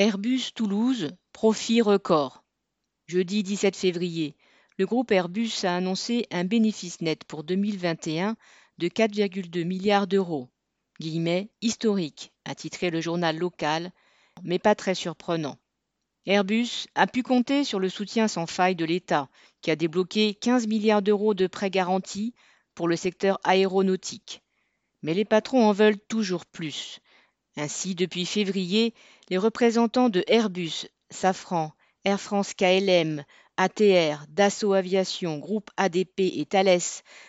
Airbus Toulouse, profit record. Jeudi 17 février, le groupe Airbus a annoncé un bénéfice net pour 2021 de 4,2 milliards d'euros. Guillemets, historique, a titré le journal local, mais pas très surprenant. Airbus a pu compter sur le soutien sans faille de l'État, qui a débloqué 15 milliards d'euros de prêts garantis pour le secteur aéronautique. Mais les patrons en veulent toujours plus. Ainsi, depuis février, les représentants de Airbus, Safran, Air France KLM, ATR, Dassault Aviation, Groupe ADP et Thales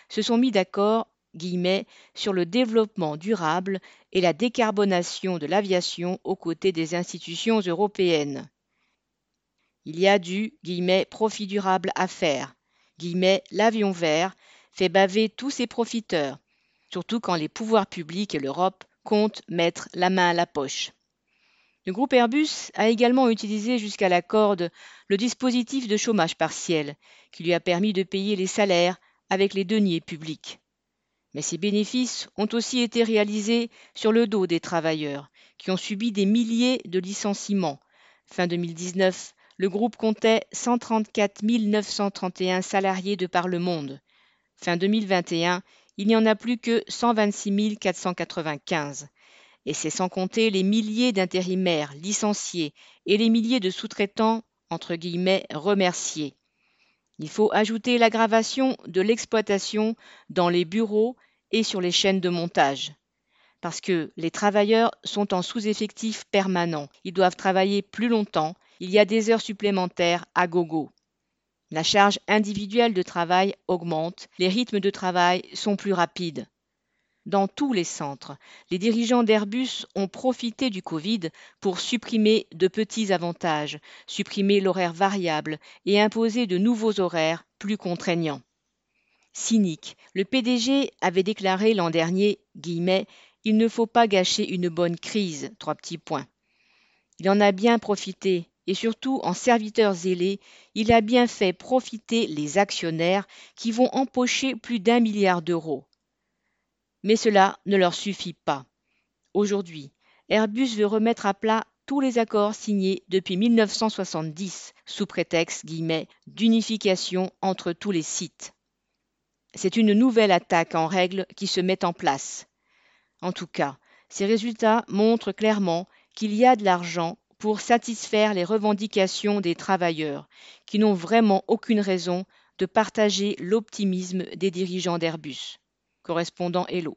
se sont mis d'accord sur le développement durable et la décarbonation de l'aviation aux côtés des institutions européennes. Il y a du profit durable à faire. L'avion vert fait baver tous ses profiteurs, surtout quand les pouvoirs publics et l'Europe comptent mettre la main à la poche. Le groupe Airbus a également utilisé jusqu'à la corde le dispositif de chômage partiel, qui lui a permis de payer les salaires avec les deniers publics. Mais ces bénéfices ont aussi été réalisés sur le dos des travailleurs, qui ont subi des milliers de licenciements. Fin 2019, le groupe comptait 134 931 salariés de par le monde. Fin 2021, il n'y en a plus que 126 495 et c'est sans compter les milliers d'intérimaires licenciés et les milliers de sous-traitants entre guillemets remerciés. Il faut ajouter l'aggravation de l'exploitation dans les bureaux et sur les chaînes de montage. Parce que les travailleurs sont en sous-effectif permanent, ils doivent travailler plus longtemps, il y a des heures supplémentaires à gogo. La charge individuelle de travail augmente, les rythmes de travail sont plus rapides. Dans tous les centres, les dirigeants d'Airbus ont profité du Covid pour supprimer de petits avantages, supprimer l'horaire variable et imposer de nouveaux horaires plus contraignants. Cynique, le PDG avait déclaré l'an dernier guillemets, Il ne faut pas gâcher une bonne crise. Trois petits points. Il en a bien profité, et surtout en serviteur zélé, il a bien fait profiter les actionnaires qui vont empocher plus d'un milliard d'euros. Mais cela ne leur suffit pas. Aujourd'hui, Airbus veut remettre à plat tous les accords signés depuis 1970 sous prétexte d'unification entre tous les sites. C'est une nouvelle attaque en règle qui se met en place. En tout cas, ces résultats montrent clairement qu'il y a de l'argent pour satisfaire les revendications des travailleurs, qui n'ont vraiment aucune raison de partager l'optimisme des dirigeants d'Airbus correspondant Hello.